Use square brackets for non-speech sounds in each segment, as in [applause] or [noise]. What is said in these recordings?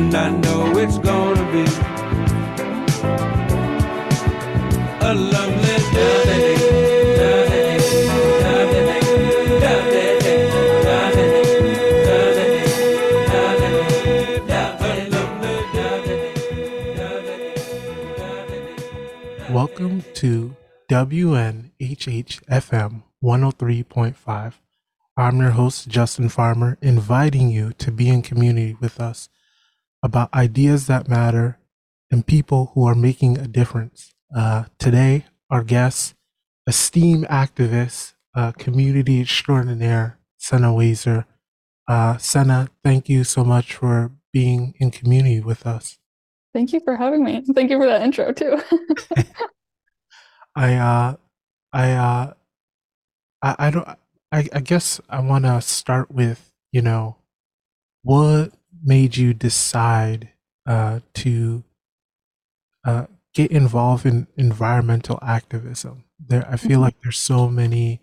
and I know it's gonna be a lovely day. Welcome to WNHHFM 103.5. I'm your host, Justin Farmer, inviting you to be in community with us about ideas that matter and people who are making a difference. Uh, today, our guest, esteemed activist, uh, community extraordinaire, Sena Wazer. Uh, Sena, thank you so much for being in community with us. Thank you for having me. Thank you for that intro too. [laughs] [laughs] I uh I uh I, I don't I, I guess I wanna start with, you know, what made you decide uh to uh get involved in environmental activism? There I feel Mhm. like there's so many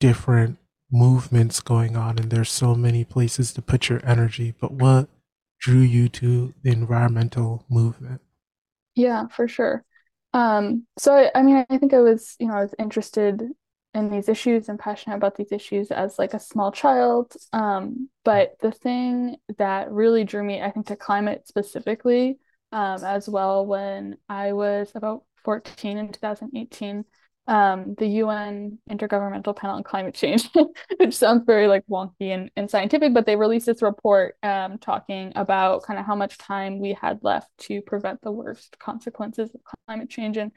different movements going on and there's so many places to put your energy, but what drew you to the environmental movement? Yeah, for sure. Um, so I, I mean, I think I was, you know, I was interested in these issues and passionate about these issues as like a small child. Um, but the thing that really drew me, I think, to climate specifically, um, as well, when I was about 14 in 2018, um, the UN Intergovernmental Panel on Climate Change, [laughs] which sounds very like wonky and, and scientific, but they released this report um, talking about kind of how much time we had left to prevent the worst consequences of climate change. And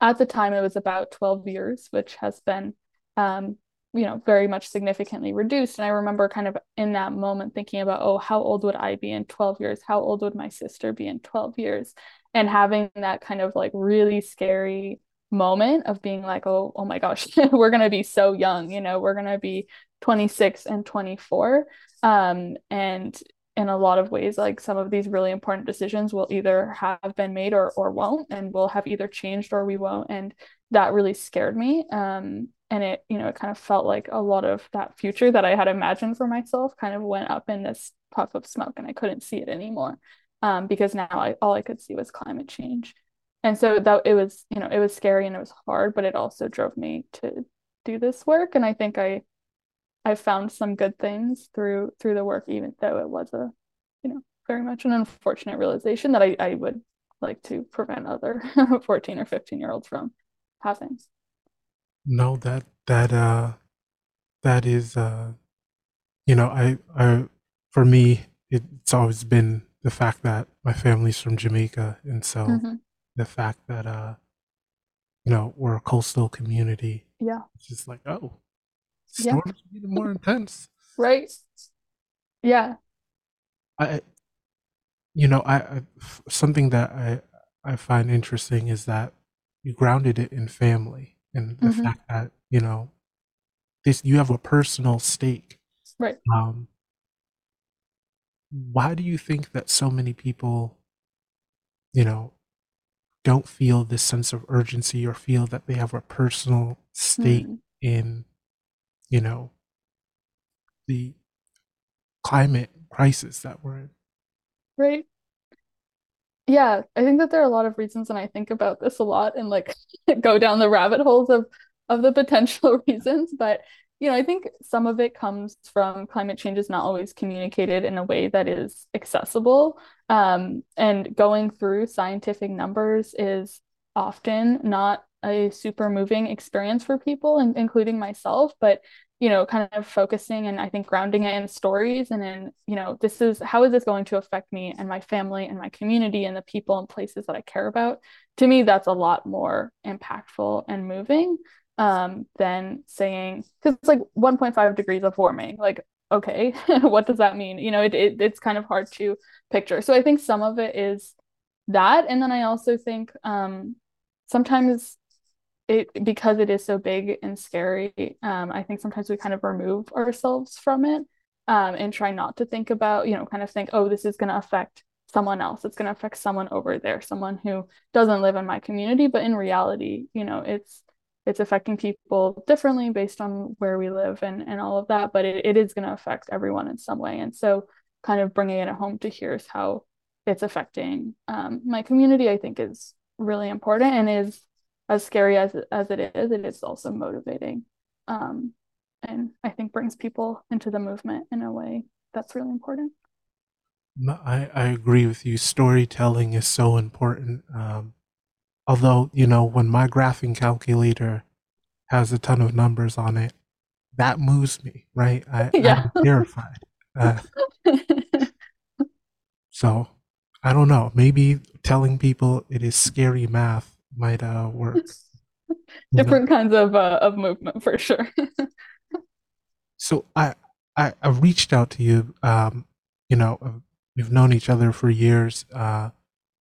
at the time, it was about 12 years, which has been, um, you know, very much significantly reduced. And I remember kind of in that moment thinking about, oh, how old would I be in 12 years? How old would my sister be in 12 years? And having that kind of like really scary moment of being like, oh, oh my gosh, [laughs] we're gonna be so young, you know, we're gonna be 26 and 24. Um, and in a lot of ways, like some of these really important decisions will either have been made or or won't, and will have either changed or we won't. And that really scared me. Um, and it, you know, it kind of felt like a lot of that future that I had imagined for myself kind of went up in this puff of smoke and I couldn't see it anymore. Um, because now I, all I could see was climate change and so that it was you know it was scary and it was hard but it also drove me to do this work and i think i i found some good things through through the work even though it was a you know very much an unfortunate realization that i, I would like to prevent other [laughs] 14 or 15 year olds from having No, that that uh that is uh you know, I I for me it's always been the fact that my family's from Jamaica and so mm-hmm. the fact that uh you know we're a coastal community yeah. it's just like oh yeah. storms are even more intense. Right. Yeah. I you know I, I f- something that i i find interesting is that you grounded it in family and the mm-hmm. fact that you know this you have a personal stake right um why do you think that so many people you know don't feel this sense of urgency or feel that they have a personal stake mm. in you know the climate crisis that we're in right yeah i think that there are a lot of reasons and i think about this a lot and like [laughs] go down the rabbit holes of of the [laughs] potential [laughs] reasons but you know i think some of it comes from climate change is not always communicated in a way that is accessible um, and going through scientific numbers is often not a super moving experience for people and including myself but you know kind of focusing and i think grounding it in stories and in you know this is how is this going to affect me and my family and my community and the people and places that i care about to me that's a lot more impactful and moving um, than saying because it's like 1.5 degrees of warming like okay, [laughs] what does that mean? You know, it, it it's kind of hard to picture. So I think some of it is that, and then I also think um, sometimes it because it is so big and scary. Um, I think sometimes we kind of remove ourselves from it um, and try not to think about, you know, kind of think, oh, this is going to affect someone else. It's going to affect someone over there, someone who doesn't live in my community. But in reality, you know, it's it's affecting people differently based on where we live and and all of that. But it, it is going to affect everyone in some way. And so, kind of bringing it at home to here's how it's affecting um, my community, I think is really important and is as scary as as it is. It is also motivating. Um, and I think brings people into the movement in a way that's really important. I, I agree with you. Storytelling is so important. Um, although, you know, when my graphing calculator has a ton of numbers on it, that moves me, right? I, [laughs] yeah. I'm terrified. Uh, [laughs] so I don't know. Maybe telling people it is scary math might uh, work. [laughs] Different kinds of uh, of movement for sure. [laughs] so I, I I reached out to you. Um, you know, we've known each other for years. Uh,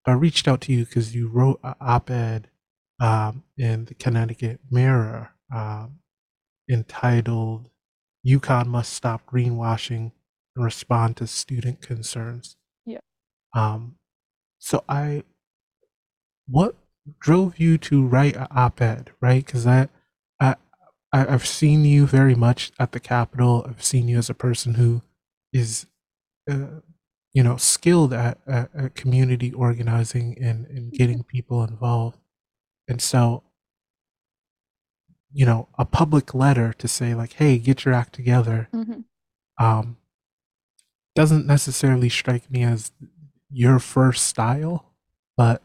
I reached out to you because you wrote an op-ed um, in the Connecticut Mirror um, entitled "UConn Must Stop Greenwashing and Respond to Student Concerns." Yeah. Um, so I, what drove you to write an op-ed, right? Because I, I, I've seen you very much at the Capitol. I've seen you as a person who is uh, you know, skilled at, at, at community organizing and, and mm-hmm. getting people involved. And so, you know, a public letter to say like, "Hey, get your act together," mm-hmm. um, doesn't necessarily strike me as your first style, but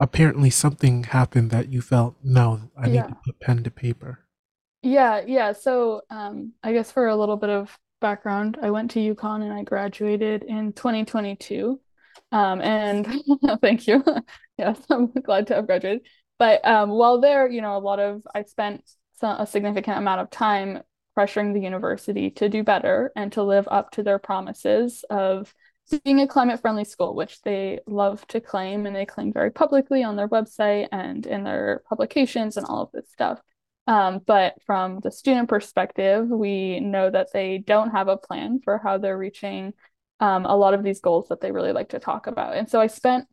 apparently something happened that you felt, no, I need Yeah. to put pen to paper. Yeah, yeah. So, um, I guess for a little bit of background, I went to UConn and I graduated in 2022. Um, and [laughs] thank you. [laughs] yes, I'm glad to have graduated. But um, while there, you know, a lot of I spent some, a significant amount of time pressuring the university to do better and to live up to their promises of being a climate friendly school, which they love to claim and they claim very publicly on their website and in their publications and all of this stuff. Um, but from the student perspective, we know that they don't have a plan for how they're reaching um, a lot of these goals that they really like to talk about. And so I spent,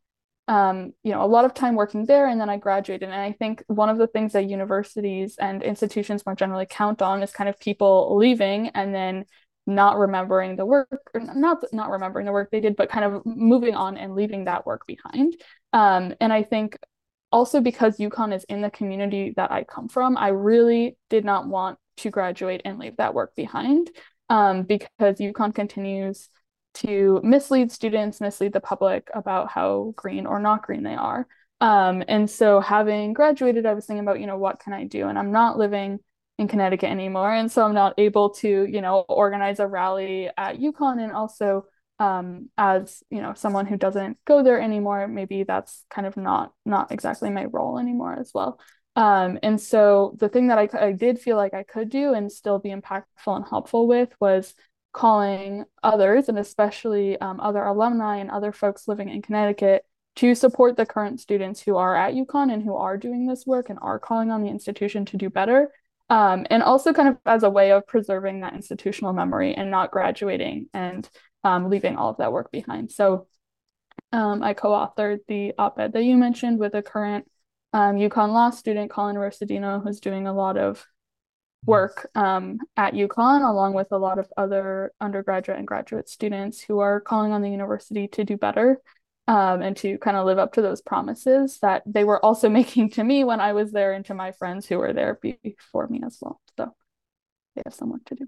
um, you know, a lot of time working there, and then I graduated. And I think one of the things that universities and institutions more generally count on is kind of people leaving and then not remembering the work, or not not remembering the work they did, but kind of moving on and leaving that work behind. Um, and I think also because UConn is in the community that I come from, I really did not want to graduate and leave that work behind um, because UConn continues to mislead students, mislead the public about how green or not green they are. Um, and so having graduated, I was thinking about, you know, what can I do? And I'm not living in Connecticut anymore. And so I'm not able to, you know, organize a rally at UConn and also um, as you know someone who doesn't go there anymore maybe that's kind of not not exactly my role anymore as well um, and so the thing that I, I did feel like i could do and still be impactful and helpful with was calling others and especially um, other alumni and other folks living in connecticut to support the current students who are at UConn and who are doing this work and are calling on the institution to do better um, and also kind of as a way of preserving that institutional memory and not graduating and um, leaving all of that work behind. So um, I co-authored the op-ed that you mentioned with a current um, UConn law student, Colin Rosadino, who's doing a lot of work um, at UConn, along with a lot of other undergraduate and graduate students who are calling on the university to do better um, and to kind of live up to those promises that they were also [laughs] making to me when I was there and to my friends who were there before me as well. So they have some work to do.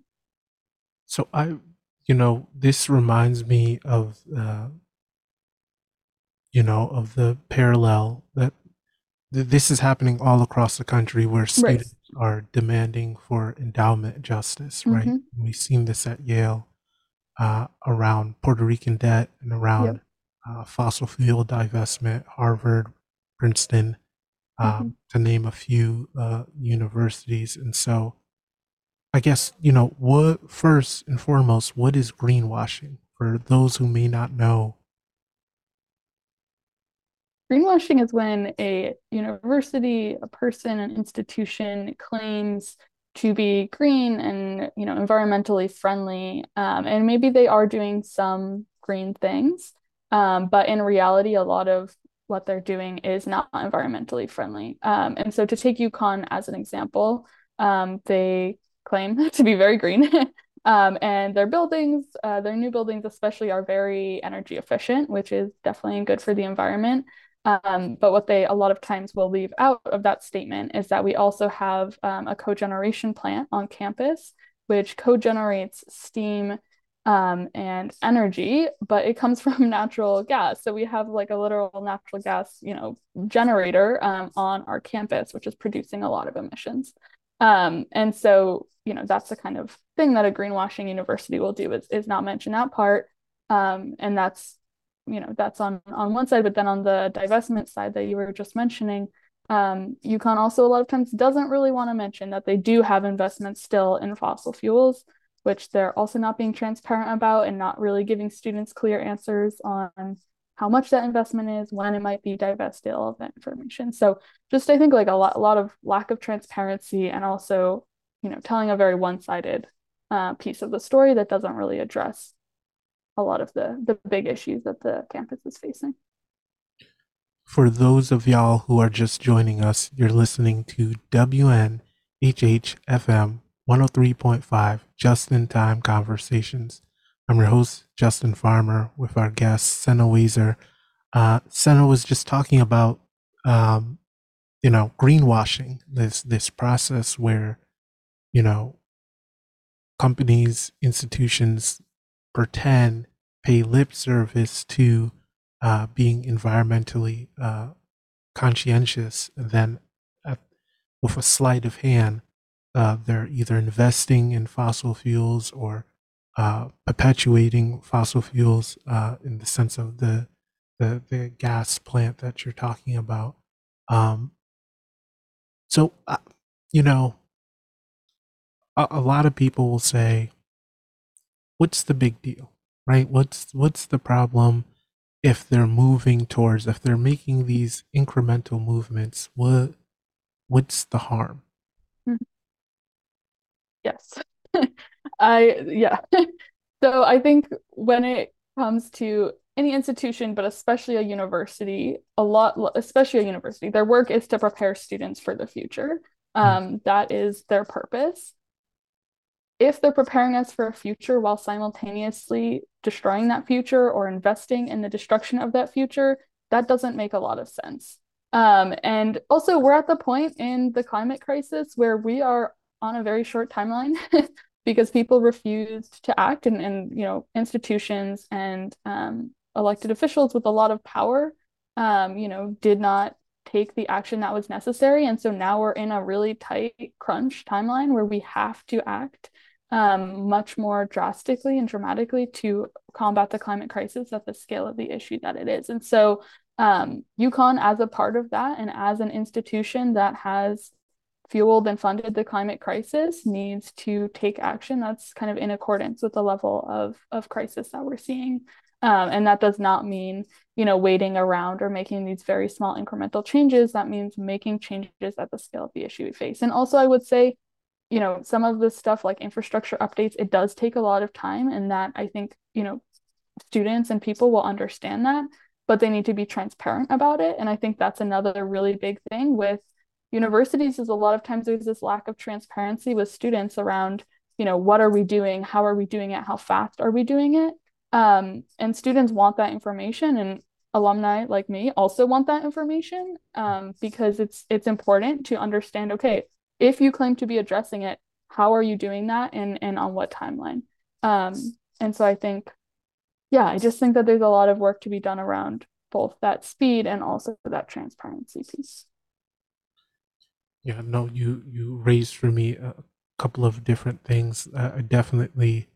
So I you know, this reminds me of, uh, you know, of the parallel that th- this is happening all across the country where students right. are demanding for endowment justice, right? Mm-hmm. We've seen this at Yale uh, around Puerto Rican debt and around yep. Uh, fossil fuel divestment, Harvard, Princeton, um, mm-hmm. to name a few uh, universities. And so I guess, you know, what first and foremost, what is greenwashing for those who may not know? Greenwashing is when a university, a person, an institution claims to be green and you know environmentally friendly, um, and maybe they are doing some green things, um, but in reality, a lot of what they're doing is not environmentally friendly. Um, and so, to take UConn as an example, um, they claim [laughs] to be very green. [laughs] Um, and their buildings, uh, their new buildings especially, are very energy efficient, which is definitely good for the environment. Um, but what they a lot of times will leave out of that statement is that we also have um, a cogeneration plant on campus, which cogenerates steam um, and energy, but it comes [laughs] from natural gas. So we have like a literal natural gas, you know, generator um, on our campus, which is producing a lot of emissions. Um, and so, you know, that's the kind of thing that a greenwashing university will do is, is not mention that part. Um, and that's, you know, that's on, on one side, but then on the divestment side that you were just mentioning, um, UConn also a lot of times doesn't really want to mention that they do have investments still in fossil fuels, which they're also not being transparent about and not really giving students clear answers on how much that investment is, when it might be divested, all of that information. So just I think like a lot, a lot of lack of transparency and also, you know, telling a very one-sided uh, piece of the story that doesn't really address a lot of the the big issues that the campus is facing. For those of y'all who are just joining us, you're listening to WNHHFM 103.5 Just in Time Conversations. I'm your host, Justin Farmer, with our guest, Sena Wazer. Uh, Sena was just talking about, um, you know, greenwashing, this, this process where, you know, companies, institutions pretend, pay lip service to uh, being environmentally uh, conscientious, and then at, with a sleight of hand, uh, they're either investing in fossil fuels or uh, perpetuating fossil fuels uh, in the sense of the, the, the gas plant that you're talking about. Um, so, uh, you know, a, a lot of people will say, "What's the big deal, right? What's what's the problem if they're moving towards if they're making these incremental movements? What what's the harm?" Mm-hmm. Yes. [laughs] I yeah. [laughs] so I think when it comes to any institution, but especially a university, a lot, especially a university, their work is to prepare students for the future. Hmm. Um, that is their purpose. If they're preparing us for a future while simultaneously destroying that future or investing in the destruction of that future, that doesn't make a lot of sense. Um, and also, we're at the point in the climate crisis where we are on a very short timeline. [laughs] because people refused to act and, and you know institutions and um, elected officials with a lot of power um, you know did not take the action that was necessary and so now we're in a really tight crunch timeline where we have to act um, much more drastically and dramatically to combat the climate crisis at the scale of the issue that it is and so um, UConn as a part of that and as an institution that has fueled and funded the climate crisis needs to take action that's kind of in accordance with the level of, of crisis that we're seeing. Um, and that does not mean, you know, waiting around or making these very small incremental changes. That means making changes at the scale of the issue we face. And also, I would say, you know, some of this stuff like infrastructure updates, it does take a lot of time. And that I think, you know, students and people will understand that, but they need to be transparent about it. And I think that's another really big thing with universities is a lot of times there's this lack of transparency with students around you know what are we doing? How are we doing it? How fast are we doing it? Um, and students want that information and alumni like me also want that information um, because it's it's important to understand okay if you claim to be addressing it how are you doing that and and on what timeline? Um, and so i think yeah i just think that there's a lot of work to be done around both that speed and also that transparency piece yeah, no, you you raised for me a couple of different things. Uh, I definitely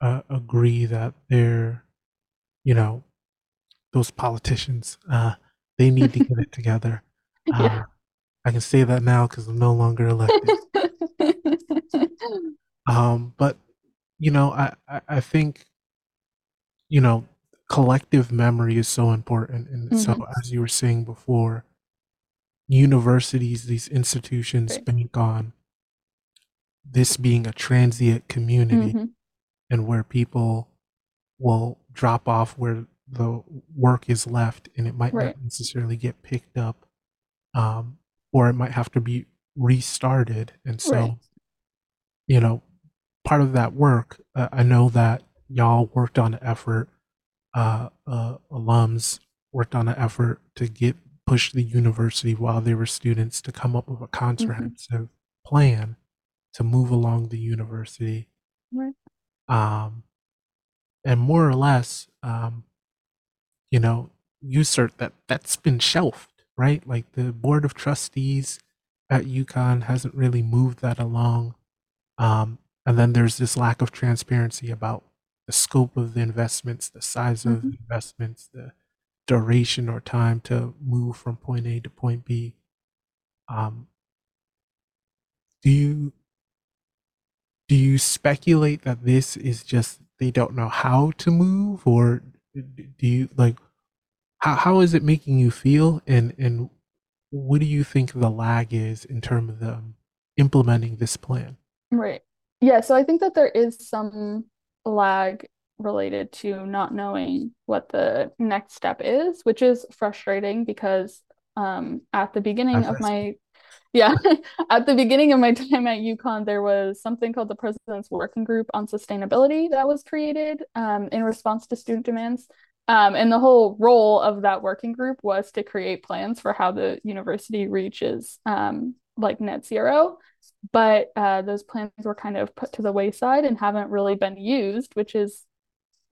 uh, agree that they're, you know, those politicians. Uh, they need to get it [laughs] together. yeah. Uh, I can say that now because I'm no longer elected. [laughs] Um, but you know, I, I, I think, you know, collective memory is so important. And so, hmm as you were saying before, universities, these institutions Right. bank on this being a transient community hmm and where people will drop off where the work is left and it might not necessarily get picked up um, or it might have to be restarted. And Right. so, you know, part of that work, uh, I know that y'all worked on an effort, uh, uh, alums worked on an effort to get push the university while they were students to come up with a hmm comprehensive plan to move along the university. Right. Um, and more or less, um, you know, USERT that that's been shelved, right? Like the board of trustees at UConn hasn't really moved that along. Um, and then there's this lack of transparency about the scope of the investments, the size of hmm the investments, the duration or time to move from point A to point B. Um, do you do you speculate that this is just they don't know how to move, or do you like how how is it making you feel, and and what do you think the lag is in terms of them implementing this plan? Right. Yeah, so I think that there is some lag related to not knowing what the next step is, which is frustrating because um, at the beginning of my yeah, [laughs] at the beginning of my time at UConn, there was something called the President's Working Group on Sustainability that was created um, in response to student demands. Um, and the whole role of that working group was to create plans for how the university reaches um, like net zero but uh, those plans were kind of put to the wayside and haven't really been used, which is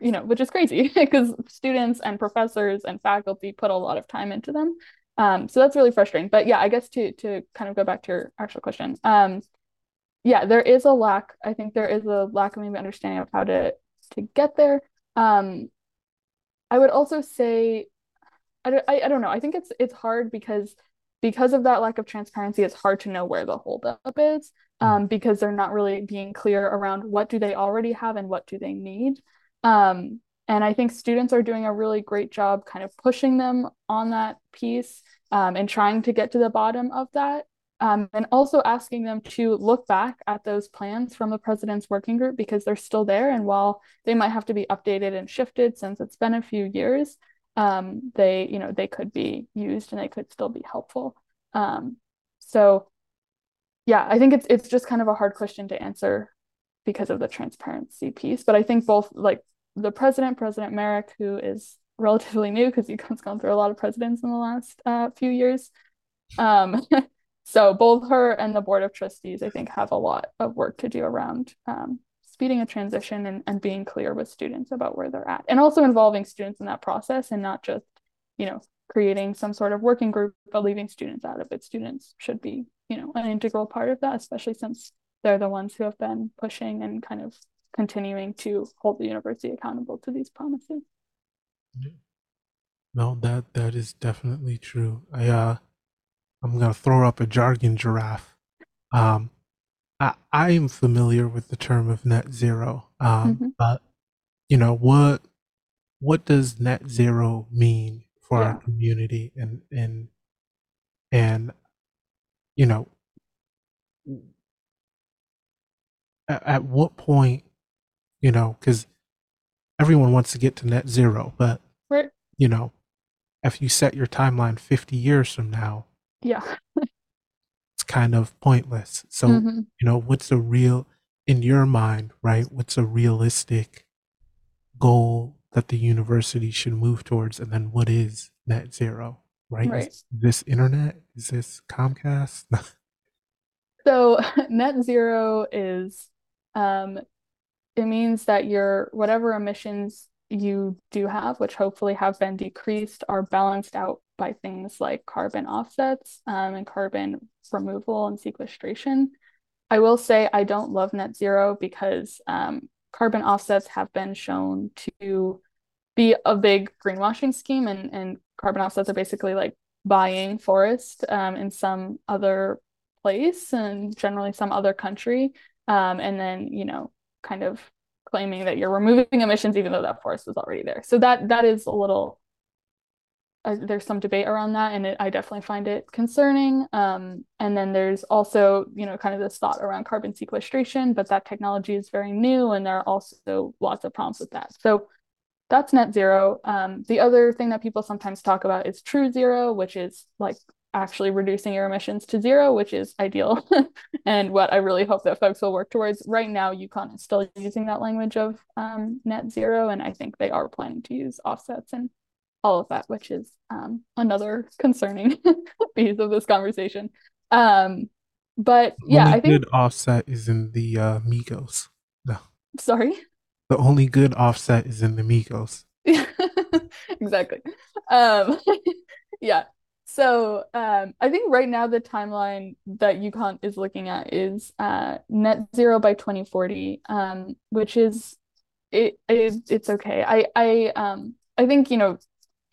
you know which is crazy [laughs] because students and professors and faculty put a lot of time into them. Um, so that's really frustrating. But yeah, I guess to to kind of go back to your actual question, um, yeah, there is a lack. I think there is a lack of maybe understanding of how to to get there. Um, I would also say I don't, I, I don't know. I think it's it's hard because because of that lack of transparency, it's hard to know where the holdup is Mm, um, because they're not really being clear around what do they already have and what do they need. Um, and I think students are doing a really great job kind of pushing them on that piece um, and trying to get to the bottom of that. Um, and also asking them to look back at those plans from the president's working group because they're still there. And while they might have to be updated and shifted since it's been a few years, um, they, you know, they could be used and they could still be helpful. Um, so yeah, I think it's it's just kind of a hard question to answer because of the transparency piece. But I think both like the president, President Maric, who is relatively new because he's [laughs] gone through a lot of presidents in the last uh, few years. Um, [laughs] so both her and the board of trustees, I think, have a lot of work to do around um, speeding a transition and, and being clear with students about where they're at, and also involving students in that process and not just, you know, creating some sort of working group but leaving students out of it. Students should be, you know, an integral part of that, especially since they're the ones who have been pushing and kind of continuing to hold the university accountable to these promises. yeah. No, that that is definitely true. I uh, I'm gonna throw up a jargon giraffe. Um, I I am familiar with the term of net zero. Um, Mm-hmm. but you know what what does net zero mean for our community and and and you know at, at what point you know because everyone wants to get to net zero but Right. you know if you set your timeline 50 years from now Yeah. it's kind of pointless so Mm-hmm. you know what's a real in your mind right what's a realistic goal that the university should move towards and then what is net zero right Right. is this internet is this comcast [laughs] So [laughs] net zero is um, it means that your whatever emissions you do have, which hopefully have been decreased, are balanced out by things like carbon offsets um, and carbon removal and sequestration. I will say I don't love net zero because um, carbon offsets have been shown to be a big greenwashing scheme, and, and carbon offsets are basically like buying forest um, in some other place and generally some other country um, and then you know kind of claiming that you're removing emissions even though that forest was already there. So that that is a little uh, there's some debate around that and it, i definitely find it concerning. Um, and then there's also you know kind of this thought around carbon sequestration but that technology is very new and there are also lots of problems with that. So that's net zero. Um, the other thing that people sometimes talk about is true zero which is like actually reducing your emissions to zero, which is ideal [laughs] and what I really hope that folks will work towards. Right now, UConn is still using that language of um, net zero, and I think they are planning to use offsets and all of that, which is um, another concerning [laughs] piece of this conversation. Um, but yeah, I think, good offset is in the uh, Migos. No, sorry. the only good offset is in the Migos. [laughs] exactly. Um, yeah. So um, I think right now the timeline that UConn is looking at is uh, net zero by 2040, um, which is it, it it's okay. I I um I think you know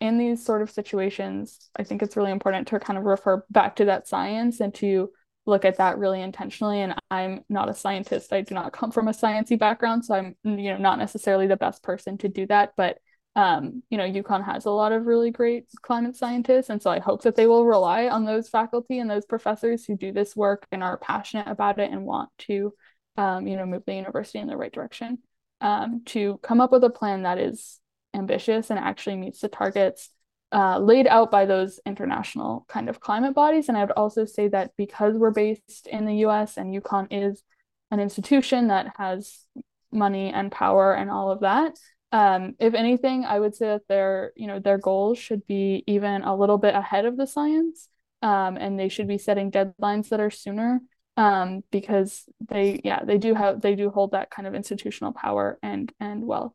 in these sort of situations, I think it's really important to kind of refer back to that science and to look at that really intentionally. And I'm not a scientist. I do not come from a sciencey background, so I'm you know not necessarily the best person to do that. But um, you know, UConn has a lot of really great climate scientists, and so I hope that they will rely on those faculty and those professors who do this work and are passionate about it and want to, um, you know, move the university in the right direction. Um, to come up with a plan that is ambitious and actually meets the targets uh, laid out by those international kind of climate bodies. And I would also say that because we're based in the US and UConn is an institution that has money and power and all of that, um, if anything, I would say that their, you know, their goals should be even a little bit ahead of the science. Um, and they should be setting deadlines that are sooner um, because they, yeah, they do have, they do hold that kind of institutional power and and wealth.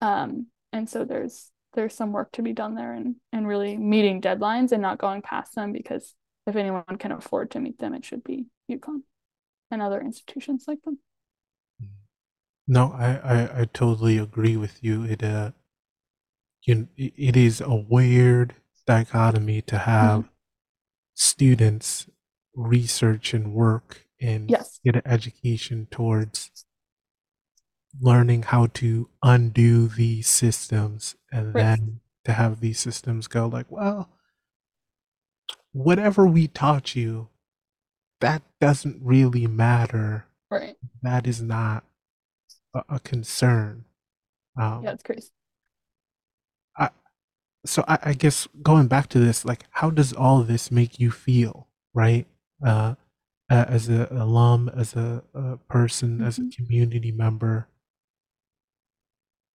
Um, and so there's there's some work to be done there and and really meeting deadlines and not going past them because if anyone can afford to meet them, it should be UConn and other institutions like them. No, I, I, I totally agree with you. It uh, you, it is a weird dichotomy to have Mhm. students research and work and Yes, get an education towards learning how to undo these systems and right, then to have these systems go like, well, whatever we taught you, that doesn't really matter. right. That is not a, a concern. Yeah, Um, it's crazy. I, so I, I guess going back to this, like, how does all this make you feel, right? Uh, as a alum, as a, a person, as a Mhm. community member.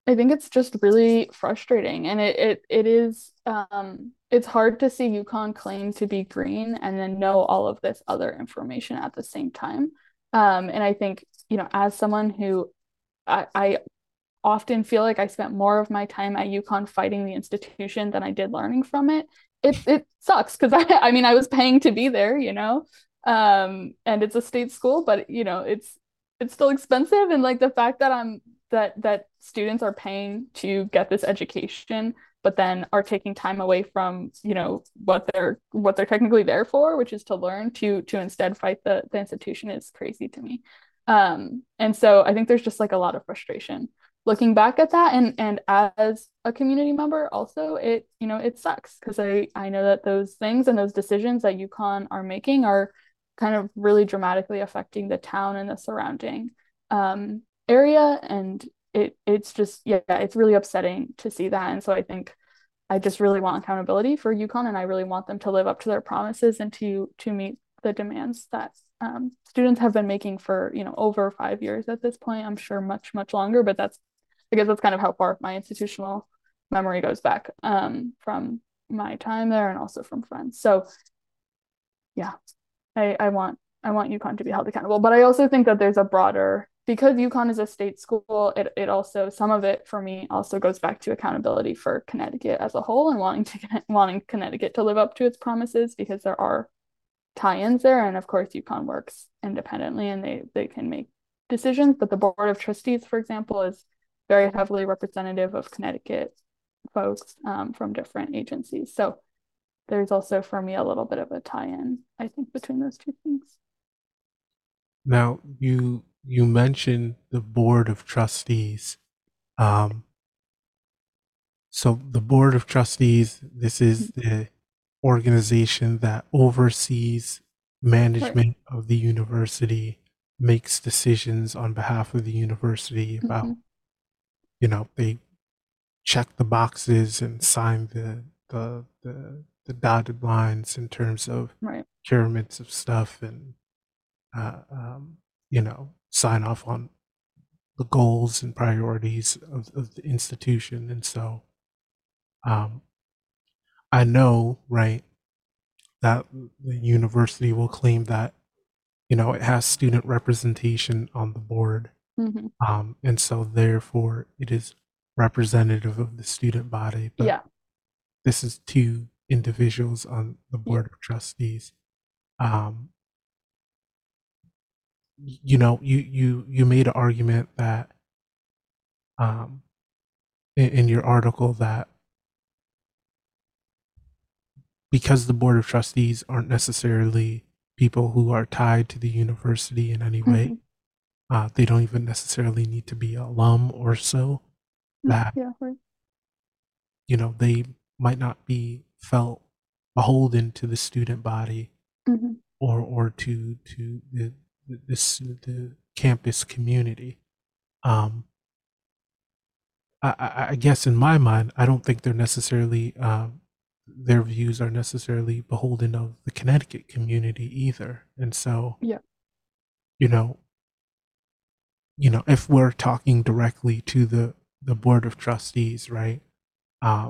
I think it's just really frustrating and it it it is um it's hard to see UConn claim to be green and then know all of this other information at the same time. Um and I think, you know, as someone who I, I often feel like I spent more of my time at UConn fighting the institution than I did learning from it. It it sucks because [laughs] I I mean I was paying to be there, you know. Um and it's a state school, but you know, it's it's still expensive and like the fact that I'm that that students are paying to get this education but then are taking time away from you know what they're what they're technically there for which is to learn to to instead fight the the institution is crazy to me um and so i think there's just like a lot of frustration looking back at that. And and as a community member also it you know it sucks because i i know that those things and those decisions that UConn are making are kind of really dramatically affecting the town and the surrounding um area. And it it's just yeah it's really upsetting to see that. And so i think i just really want accountability for UConn and i really want them to live up to their promises and to to meet the demands that um, students have been making for you know over five years at this point i'm sure much much longer but that's i guess that's kind of how far my institutional memory goes back um, from my time there and also from friends so yeah I, I want I want UConn to be held accountable. But I also think that there's a broader because UConn is a state school, it, it also some of it for me also goes back to accountability for Connecticut as a whole and wanting to [laughs] wanting Connecticut to live up to its promises because there are tie-ins there. And of course UConn works independently and they they can make decisions. But the board of trustees, for example, is very heavily representative of Connecticut folks um, from different agencies. So there's also for me a little bit of a tie-in, I think, between those two things. Now, you you mentioned the board of trustees. Um, so the board of trustees, this is the organization that oversees management of the university, makes decisions on behalf of the university about, Mhm. you know, they check the boxes and sign the the the, the dotted lines in terms of Right. procurements of stuff and uh, um, you know sign off on the goals and priorities of, of the institution and so um, i know right that the university will claim that you know it has student representation on the board. Hmm um, and so therefore it is representative of the student body but Yeah. this is two individuals on the board of trustees. Um you know you you you made an argument that um in, in your article that because the board of trustees aren't necessarily people who are tied to the university in any way Mhm. uh, they don't even necessarily need to be alum or so that Yeah. Right. you know they might not be felt beholden to the student body hmm or or to to the this, the campus community um I, I I guess in my mind i don't think they're necessarily um their views are necessarily beholden of the connecticut community either and so Yeah. you know you know if we're talking directly to the the board of trustees right uh,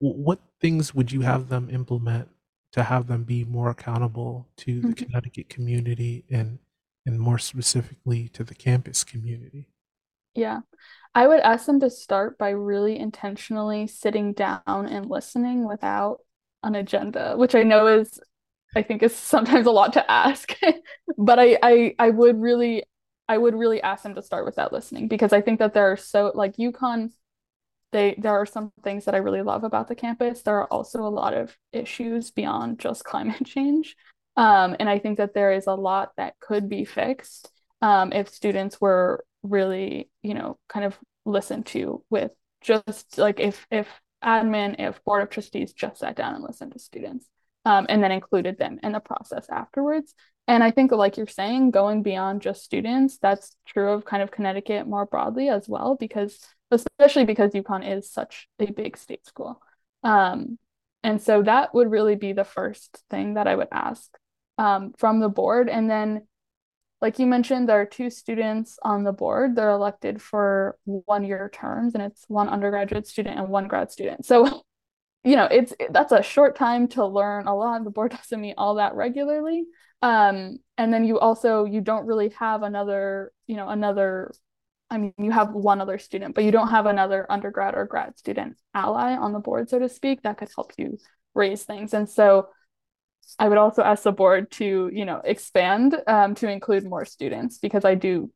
what things would you have them implement to have them be more accountable to the Mhm. connecticut community and and more specifically to the campus community Yeah. I would ask them to start by really intentionally sitting down and listening without an agenda, which I know is, I think is sometimes a lot to ask. [laughs] But I, I, I would really, I would really ask them to start with that listening because I think that there are so like UConn, they there are some things that I really love about the campus. There are also a lot of issues beyond just climate [laughs] change. Um, and I think that there is a lot that could be fixed um, if students were really, you know, kind of listened to with just like if if admin, if board of trustees just sat down and listened to students um, and then included them in the process afterwards. And I think, like you're saying, going beyond just students, that's true of kind of Connecticut more broadly as well, because especially because UConn is such a big state school. Um, and so that would really be the first thing that I would ask um, from the board. And then like you mentioned, there are two students on the board. They're elected for one year terms, and it's one undergraduate student and one grad student. So, [laughs] you know, it's that's a short time to learn a lot. The board [laughs] doesn't meet all that regularly. Um, and then you also you don't really have another, you know, another I mean, you have one other student, but you don't have another undergrad or grad student ally on the board, so to speak, that could help you raise things. And so I would also ask the board to, you know, expand um, to include more students because I do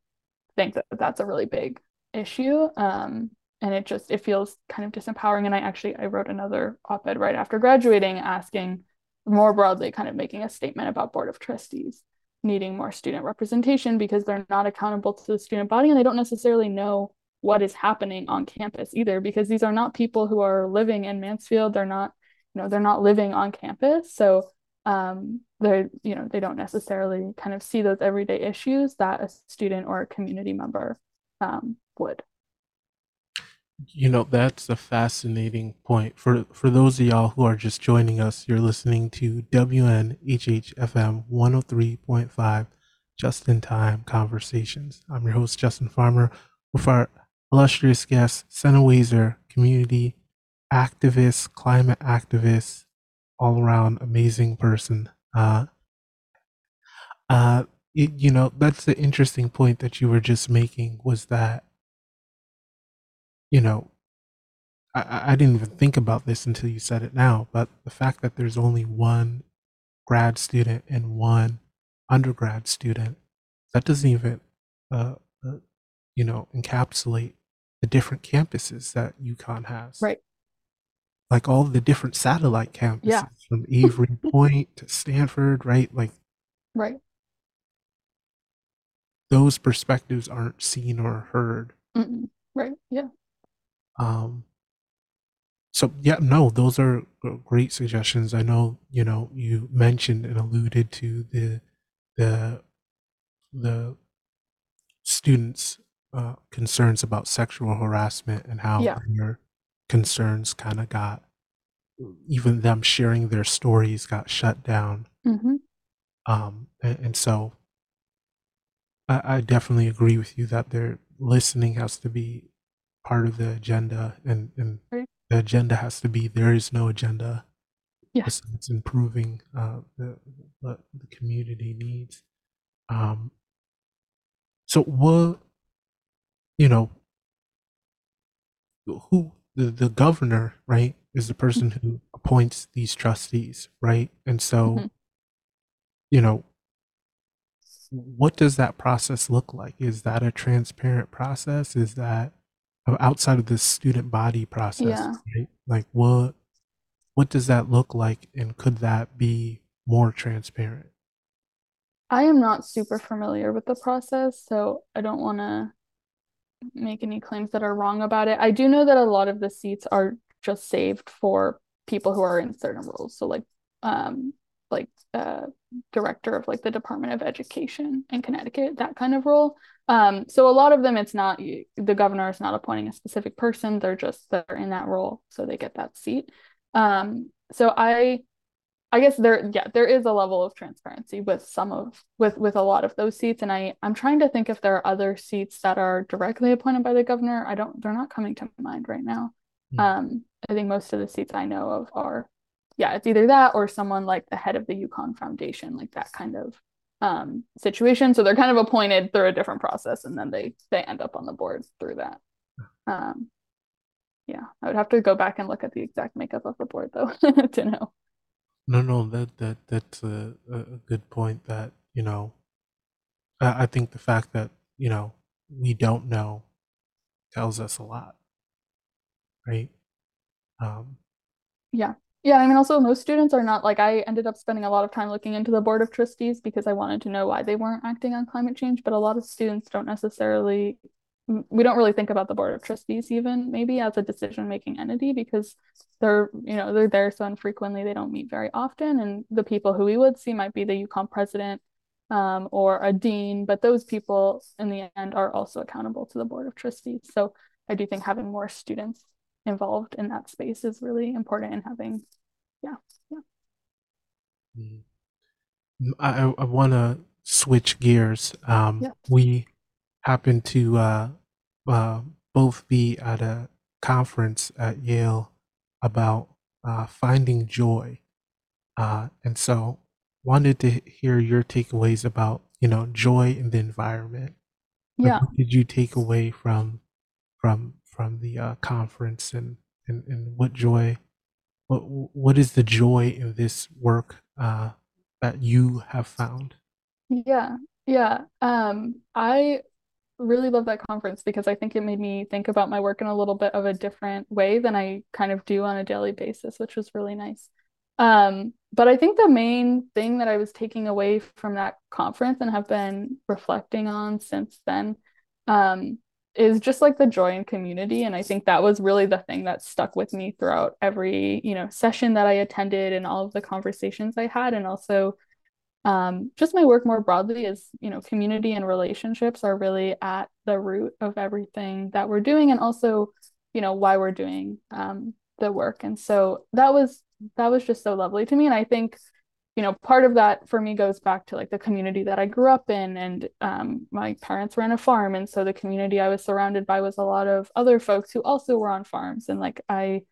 think that that's a really big issue. Um, and it just it feels kind of disempowering. And I actually I wrote another op-ed right after graduating asking more broadly, kind of making a statement about board of trustees needing more student representation because they're not accountable to the student body and they don't necessarily know what is happening on campus either because these are not people who are living in Mansfield. They're not, you know, they're not living on campus. So um, they're, you know, they don't necessarily kind of see those everyday issues that a student or a community member um, would. You know, that's a fascinating point. For for those of y'all who are just joining us, you're listening to WNHHFM 103.5 Just in Time Conversations. I'm your host, Justin Farmer, with our illustrious guest, Sena Wazer, community activist, climate activist, all around amazing person. Uh uh you, you know, that's the interesting point that you were just making was that you know, I- I, I didn't even think about this until you said it now, but the fact that there's only one grad student and one undergrad student, that doesn't even, uh, uh, you know, encapsulate the different campuses that UConn has. Right. Like all the different satellite campuses Yeah. from Avery [laughs] Point to Stamford, right? Like Right. those perspectives aren't seen or heard. Mm-mm. Right. Yeah. Um, so yeah, no, those are great suggestions. I know, you know, you mentioned and alluded to the the the students' uh, concerns about sexual harassment and how Yeah. Concerns kind of got even them sharing their stories got shut down. hmm Um, and, and so I, I definitely agree with you that their listening has to be part of the agenda, and, and Right. the agenda has to be there is no agenda. Yeah. It's, it's improving uh, the, the the community needs. Um, so what you know who the, the governor right is the person who appoints these trustees right? And so Mhm. you know what does that process look like? Is that a transparent process? Is that outside of the student body process Yeah. right? Like what what does that look like and could that be more transparent? I am not super familiar with the process, so I don't want to make any claims that are wrong about it. I do know that a lot of the seats are just saved for people who are in certain roles. So like um like uh director of like the Department of Education in Connecticut, that kind of role. Um so a lot of them it's not the governor is not appointing a specific person, they're just they're in that role, so they get that seat. Um so I I guess there, yeah, there is a level of transparency with some of with with a lot of those seats, and I I'm trying to think if there are other seats that are directly appointed by the governor. I don't, they're not coming to mind right now. Hmm. Um, I think most of the seats I know of are, yeah, it's either that or someone like the head of the UConn Foundation, like that kind of um situation. So they're kind of appointed through a different process, and then they they end up on the board through that. Um, yeah, I would have to go back and look at the exact makeup of the board though [laughs] to know. No no that that that's a, a good point that you know I, I think the fact that you know we don't know tells us a lot right um Yeah. Yeah, I mean, also most students are not like I ended up spending a lot of time looking into the board of trustees because I wanted to know why they weren't acting on climate change, but a lot of students don't necessarily we don't really think about the board of trustees even maybe as a decision-making entity because they're, you know, they're there so infrequently, they don't meet very often, and the people who we would see might be the UConn president um, or a dean, but those people in the end are also accountable to the board of trustees. So I do think having more students involved in that space is really important and having yeah yeah mm. I, I want to switch gears. Um, Yeah. we happen to uh, uh, both be at a conference at Yale about uh, finding joy, uh, and so wanted to hear your takeaways about you know joy in the environment. Like, yeah what did you take away from from from the uh, conference, and, and and what joy? What what is the joy in this work uh, that you have found? yeah yeah um I really love that conference because I think it made me think about my work in a little bit of a different way than I kind of do on a daily basis, which was really nice. Um, but I think the main thing that I was taking away from that conference and have been reflecting on since then, um, is just like the joy and community. And I think that was really the thing that stuck with me throughout every, you know, session that I attended and all of the conversations I had, and also um, just my work more broadly is, you know, community and relationships are really at the root of everything that we're doing and also, you know, why we're doing um, the work. And so that was that was just so lovely to me. And I think, you know, part of that for me goes back to like the community that I grew up in and um, my parents ran a farm. And so the community I was surrounded by was a lot of other folks who also were on farms. And like I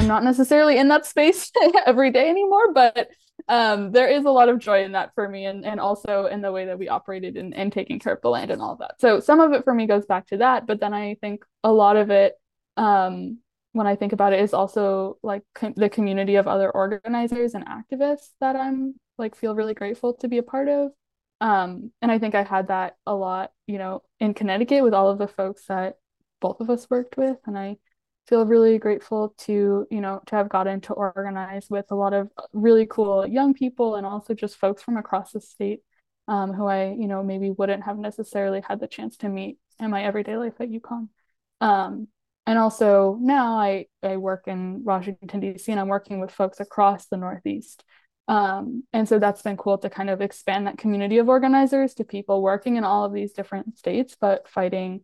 I'm not necessarily in that space [laughs] every day anymore, but um, there is a lot of joy in that for me and, and also in the way that we operated and, and taking care of the land and all that. So some of it for me goes back to that, but then I think a lot of it, um, when I think about it, is also like com- the community of other organizers and activists that I'm like feel really grateful to be a part of. Um, and I think I had that a lot, you know, in Connecticut with all of the folks that both of us worked with. And I feel really grateful to, you know, to have gotten to organize with a lot of really cool young people and also just folks from across the state um, who I, you know, maybe wouldn't have necessarily had the chance to meet in my everyday life at UConn. Um, and also now I, I work in Washington, D.C., and I'm working with folks across the Northeast. Um, and so that's been cool to kind of expand that community of organizers to people working in all of these different states, but fighting,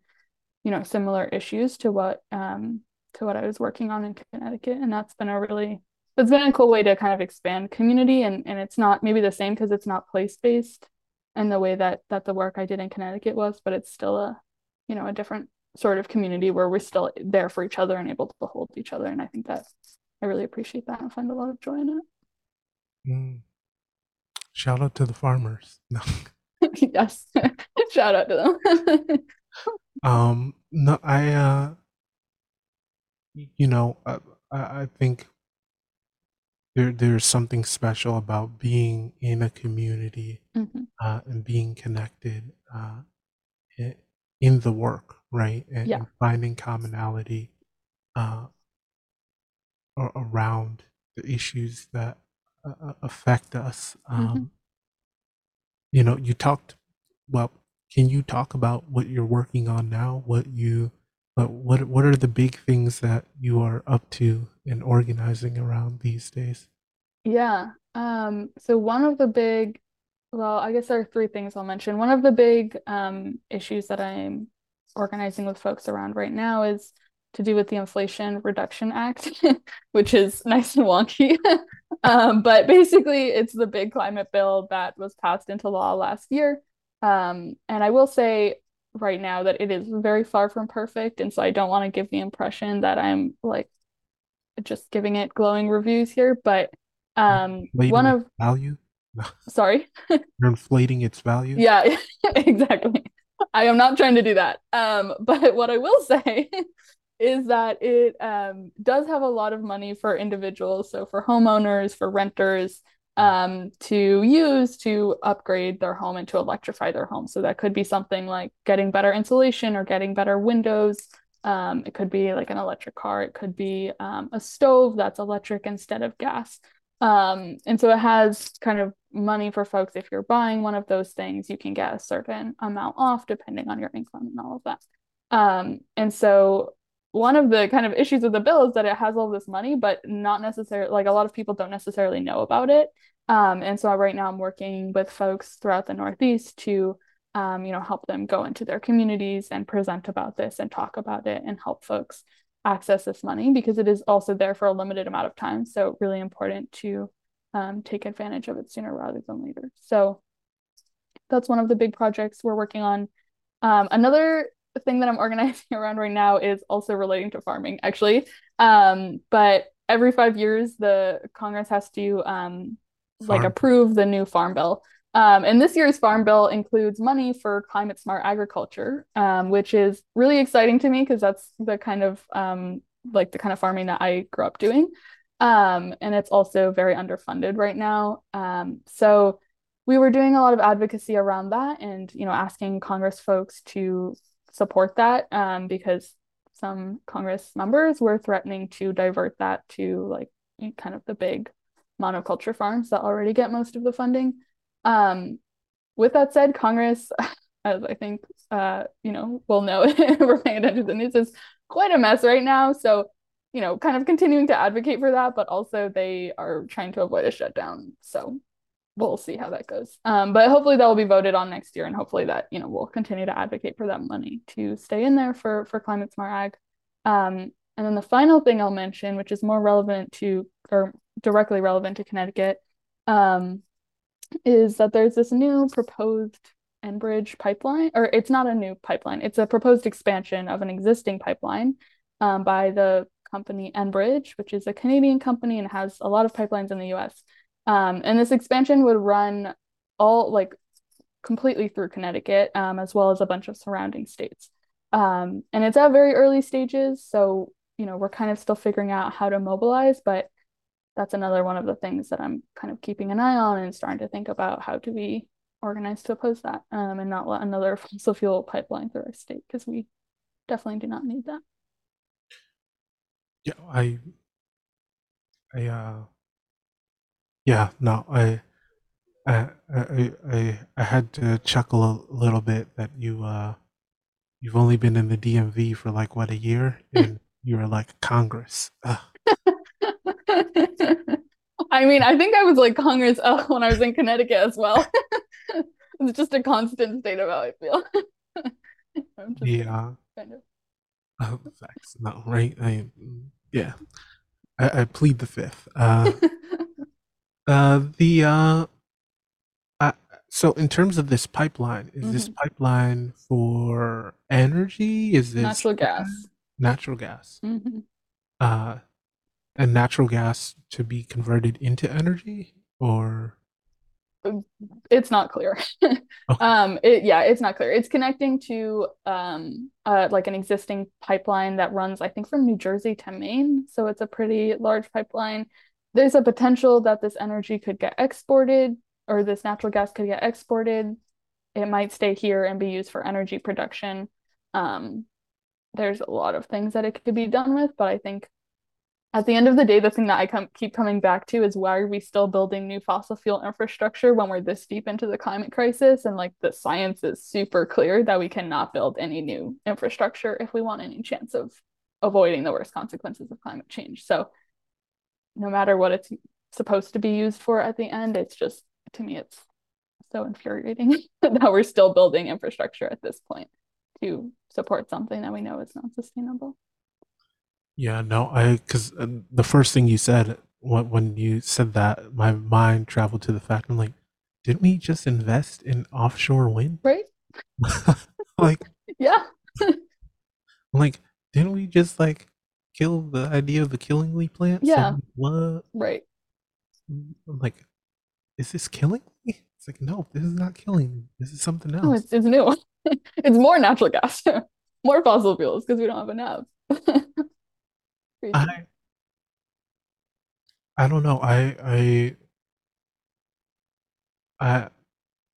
you know, similar issues to what um, to what I was working on in Connecticut. And that's been a really it's been a cool way to kind of expand community and, and it's not maybe the same because it's not place based in the way that that the work I did in Connecticut was, but it's still a you know a different sort of community where we're still there for each other and able to hold each other. And I think that I really appreciate that and find a lot of joy in it. Mm. Shout out to the farmers. [laughs] No. [laughs] yes. [laughs] Shout out to them. um no I uh you know I, I think there there's something special about being in a community mm-hmm. uh, and being connected uh, in the work, right? And, yeah. and finding commonality uh, around the issues that uh, uh, affect us. Um, mm-hmm. You know, you talked. Well, can you talk about what you're working on now? What you but what what are the big things that you are up to in organizing around these days? Yeah. Um, so one of the big, well, I guess there are three things I'll mention. One of the big um, issues that I'm organizing with folks around right now is to do with the Inflation Reduction Act, [laughs] which is nice and wonky. [laughs] um, but basically, it's the big climate bill that was passed into law last year. Um, and I will say, right now that it is very far from perfect. And so I don't want to give the impression that I'm like just giving it glowing reviews here. But um inflating one of value. [laughs] sorry. [laughs] You're inflating its value. Yeah, [laughs] exactly. I am not trying to do that. Um, but what I will say is that it um, does have a lot of money for individuals, so for homeowners, for renters, um, to use to upgrade their home and to electrify their home. So that could be something like getting better insulation or getting better windows. Um, it could be like an electric car. It could be um, a stove that's electric instead of gas. Um, and so it has kind of money for folks. If you're buying one of those things, you can get a certain amount off depending on your income and all of that. Um, and so one of the kind of issues with the bill is that it has all this money, but not necessarily like a lot of people don't necessarily know about it. Um, and so right now I'm working with folks throughout the Northeast to, um, you know, help them go into their communities and present about this and talk about it and help folks access this money because it is also there for a limited amount of time. So really important to um, take advantage of it sooner rather than later. So that's one of the big projects we're working on. Um, another thing that I'm organizing [laughs] around right now is also relating to farming, actually. Um, but every five years, the Congress has to um, like approve the new farm bill. Um, and this year's farm bill includes money for climate smart agriculture, um, which is really exciting to me because that's the kind of um, like the kind of farming that I grew up doing. Um, and it's also very underfunded right now. Um, so we were doing a lot of advocacy around that and you know asking Congress folks to support that um, because some Congress members were threatening to divert that to like kind of the big monoculture farms that already get most of the funding. Um, with that said, Congress, [laughs] as I think uh, you know, will know we're paying attention to the news, is quite a mess right now. So, you know, kind of continuing to advocate for that, but also they are trying to avoid a shutdown. So we'll see how that goes. Um, but hopefully that will be voted on next year, and hopefully that you know we'll continue to advocate for that money to stay in there for for climate smart ag. Um, and then the final thing I'll mention, which is more relevant to or directly relevant to Connecticut, um, is that there's this new proposed Enbridge pipeline, or it's not a new pipeline, it's a proposed expansion of an existing pipeline um, by the company Enbridge, which is a Canadian company and has a lot of pipelines in the US. Um, and this expansion would run all like completely through Connecticut, um, as well as a bunch of surrounding states. Um, and it's at very early stages. So, you know, we're kind of still figuring out how to mobilize, but that's another one of the things that I'm kind of keeping an eye on and starting to think about how do we organize to oppose that um, and not let another [laughs] fossil fuel pipeline through our state because we definitely do not need that. Yeah, I, I, uh, yeah, no, I, I, I I I had to chuckle a little bit that you uh you've only been in the DMV for like what a year and you were like Congress. Ugh. [laughs] I mean, I think I was like Congress uh, [laughs] when I was in Connecticut as well. [laughs] It's just a constant state of how I feel. Yeah, kind of. uh, facts. No, right? I yeah. I, I plead the fifth. Uh, uh, the uh, uh, so in terms of this pipeline, is this Mhm. pipeline for energy? Is this Natural gas. natural gas? Mhm. Uh, and natural gas to be converted into energy, or It's not clear. [laughs] okay, Um, it, yeah, it's not clear. It's connecting to um uh like an existing pipeline that runs, I think, from New Jersey to Maine. So it's a pretty large pipeline. There's a potential that this energy could get exported or this natural gas could get exported. It might stay here and be used for energy production. Um, there's a lot of things that it could be done with, but I think at the end of the day, the thing that I come keep coming back to is why are we still building new fossil fuel infrastructure when we're this deep into the climate crisis? And like the science is super clear that we cannot build any new infrastructure if we want any chance of avoiding the worst consequences of climate change. So no matter what it's supposed to be used for at the end, it's just to me it's so infuriating [laughs] that we're still building infrastructure at this point to support something that we know is not sustainable. yeah, no, I because uh, the first thing you said when when you said that, my mind traveled to the fact I'm like, didn't we just invest in offshore wind? Right? [laughs] Like, [laughs] Yeah. like, didn't we just like kill the idea of the Killingly plant? So Yeah. what? Right. I'm like, is this killing me? It's like, no, this is not killing me. This is something else. it's, it's new. [laughs] It's more natural gas, [laughs] more fossil fuels because we don't have enough. [laughs] I I don't know. I I I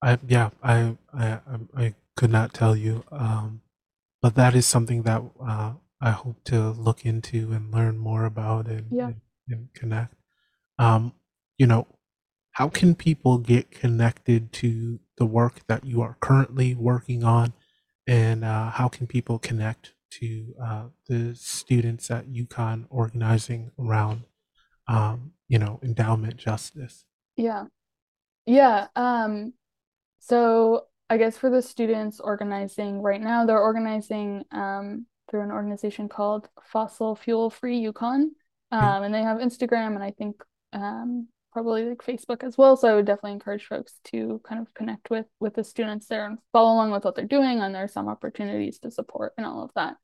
I yeah. I I I I could not tell you. Um, but that is something that uh, I hope to look into and learn more about and Yeah. and, and connect. Um, you know, how can people get connected to the work that you are currently working on, and uh, how can people connect to uh, the students at UConn organizing around, um, you know, endowment justice? Yeah. Yeah. Um, so I guess for the students organizing right now, they're organizing um, through an organization called Fossil Fuel Free UConn. Yeah. Um, and they have Instagram and I think um, probably like Facebook as well. So I would definitely encourage folks to kind of connect with with the students there and follow along with what they're doing. And there's some opportunities to support and all of that.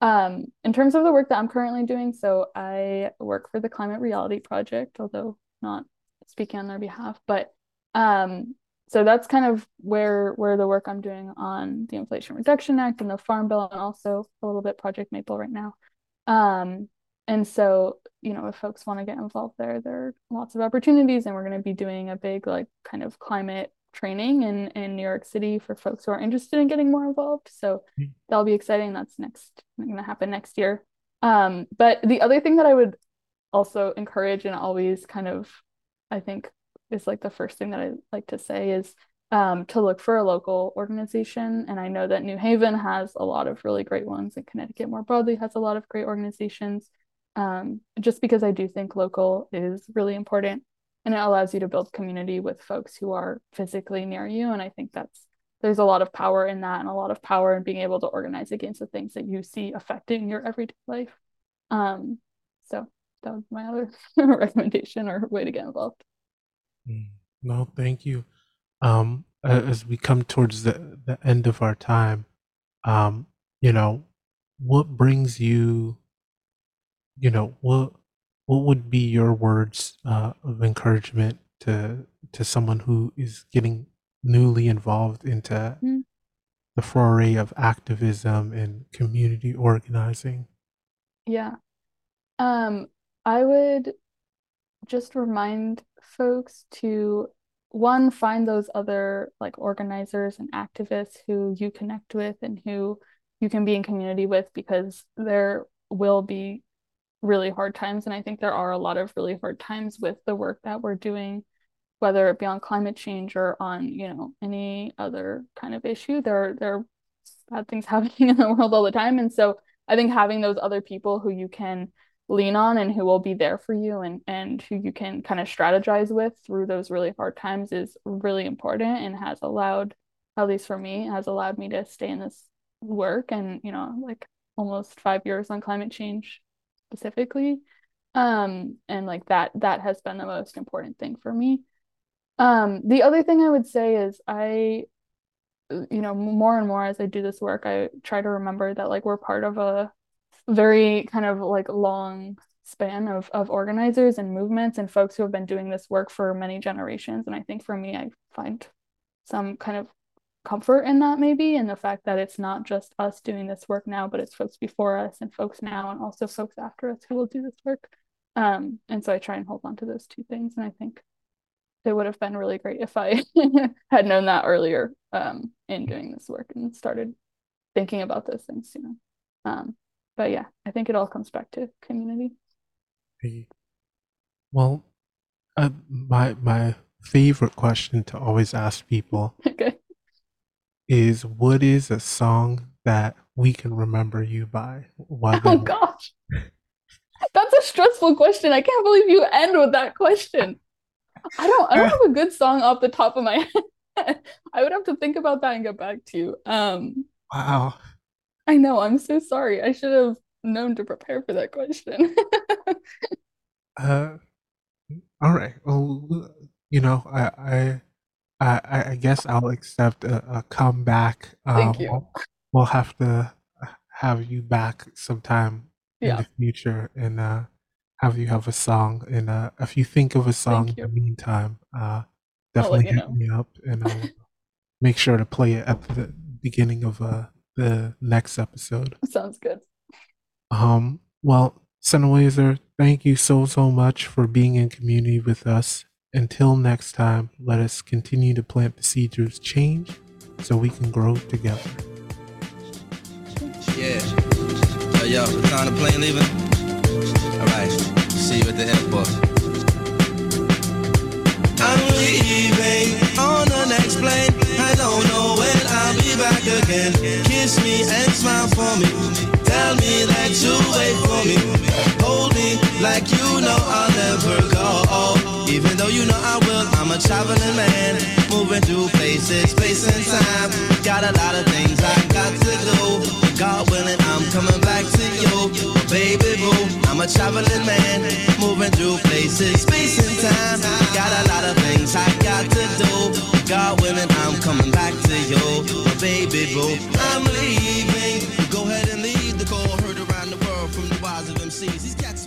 Um, in terms of the work that I'm currently doing, so I work for the Climate Reality Project, although not speaking on their behalf, but um, so that's kind of where where the work I'm doing on the Inflation Reduction Act and the Farm Bill, and also a little bit Project Maple right now. Um, and so, you know, if folks want to get involved there, there are lots of opportunities, and we're going to be doing a big like kind of climate training in in New York City for folks who are interested in getting more involved. So Mm. that'll be exciting. That's next going to happen next year. Um, but the other thing that I would also encourage and always kind of, I think, is like the first thing that I like to say is um, to look for a local organization. And I know that New Haven has a lot of really great ones, and Connecticut more broadly has a lot of great organizations. Um, just because I do think local is really important and it allows you to build community with folks who are physically near you. And I think that's there's a lot of power in that and a lot of power in being able to organize against the things that you see affecting your everyday life. Um, so that was my other [laughs] recommendation or way to get involved. Mm. No, thank you. Um, a- as we come towards the, the end of our time, um, you know, what brings you, you know, what what would be your words uh, of encouragement to to someone who is getting newly involved into Mm. the foray of activism and community organizing? Yeah. Um, I would just remind folks to one, find those other like organizers and activists who you connect with and who you can be in community with because there will be really hard times. And I think there are a lot of really hard times with the work that we're doing whether it be on climate change or on, you know, any other kind of issue. There, are, there are bad things [laughs] happening in the world all the time. And so I think having those other people who you can lean on and who will be there for you and and who you can kind of strategize with through those really hard times is really important and has allowed at least for me has allowed me to stay in this work and you know like almost 5 years on climate change specifically. Um and like that that has been the most important thing for me. Um the other thing I would say is I you know more and more as I do this work I try to remember that like we're part of a very kind of like long span of of organizers and movements and folks who have been doing this work for many generations. And I think for me I find some kind of comfort in that maybe and the fact that it's not just us doing this work now but it's folks before us and folks now and also folks after us who will do this work. Um and so I try and hold on to those two things. And I think it would have been really great if I [laughs] had known that earlier um in doing this work and started thinking about those things you know um but yeah, I think it all comes back to community. Well, uh, my my favorite question to always ask people [laughs] okay. is what is a song that we can remember you by? While oh gosh. That's a stressful question. I can't believe you end with that question. I don't I don't have a good song off the top of my [laughs] head. I would have to think about that and get back to you. Um Wow. I know. I'm so sorry. I should have known to prepare for that question. [laughs] uh, all right. Well, you know, I, I, I, I guess I'll accept a, a comeback. Um, Thank you. We'll, we'll, have to have you back sometime yeah. in the future and uh, have you have a song. And uh, if you think of a song in the meantime, uh, definitely hit know. me up and I'll make sure to play it at the beginning of uh, the next episode. [laughs] Sounds good. Um, well, Sena Wazer, thank you so, so much for being in community with us. Until next time, let us continue to plant the seeds of change so we can grow together. Yeah. Yo, yo, what time the plane leaving? All right. See you at the airport. I'm leaving on the next plane. I don't know when I'll be back again. Kiss me and smile for me. Tell me that you wait for me. Hold me like you know I'll never go. Even though you know I will, I'm a traveling man. Moving through places, space and time. Got a lot of things I got to do. God willing, I'm coming back to you. Baby boo, I'm a traveling man. Moving through places, space and time. Got a lot of things I got to do. God willing, I'm coming back to you. my Baby boo, I'm leaving. Go ahead and leave. The call. Heard around the world from the wise of MCs. These cats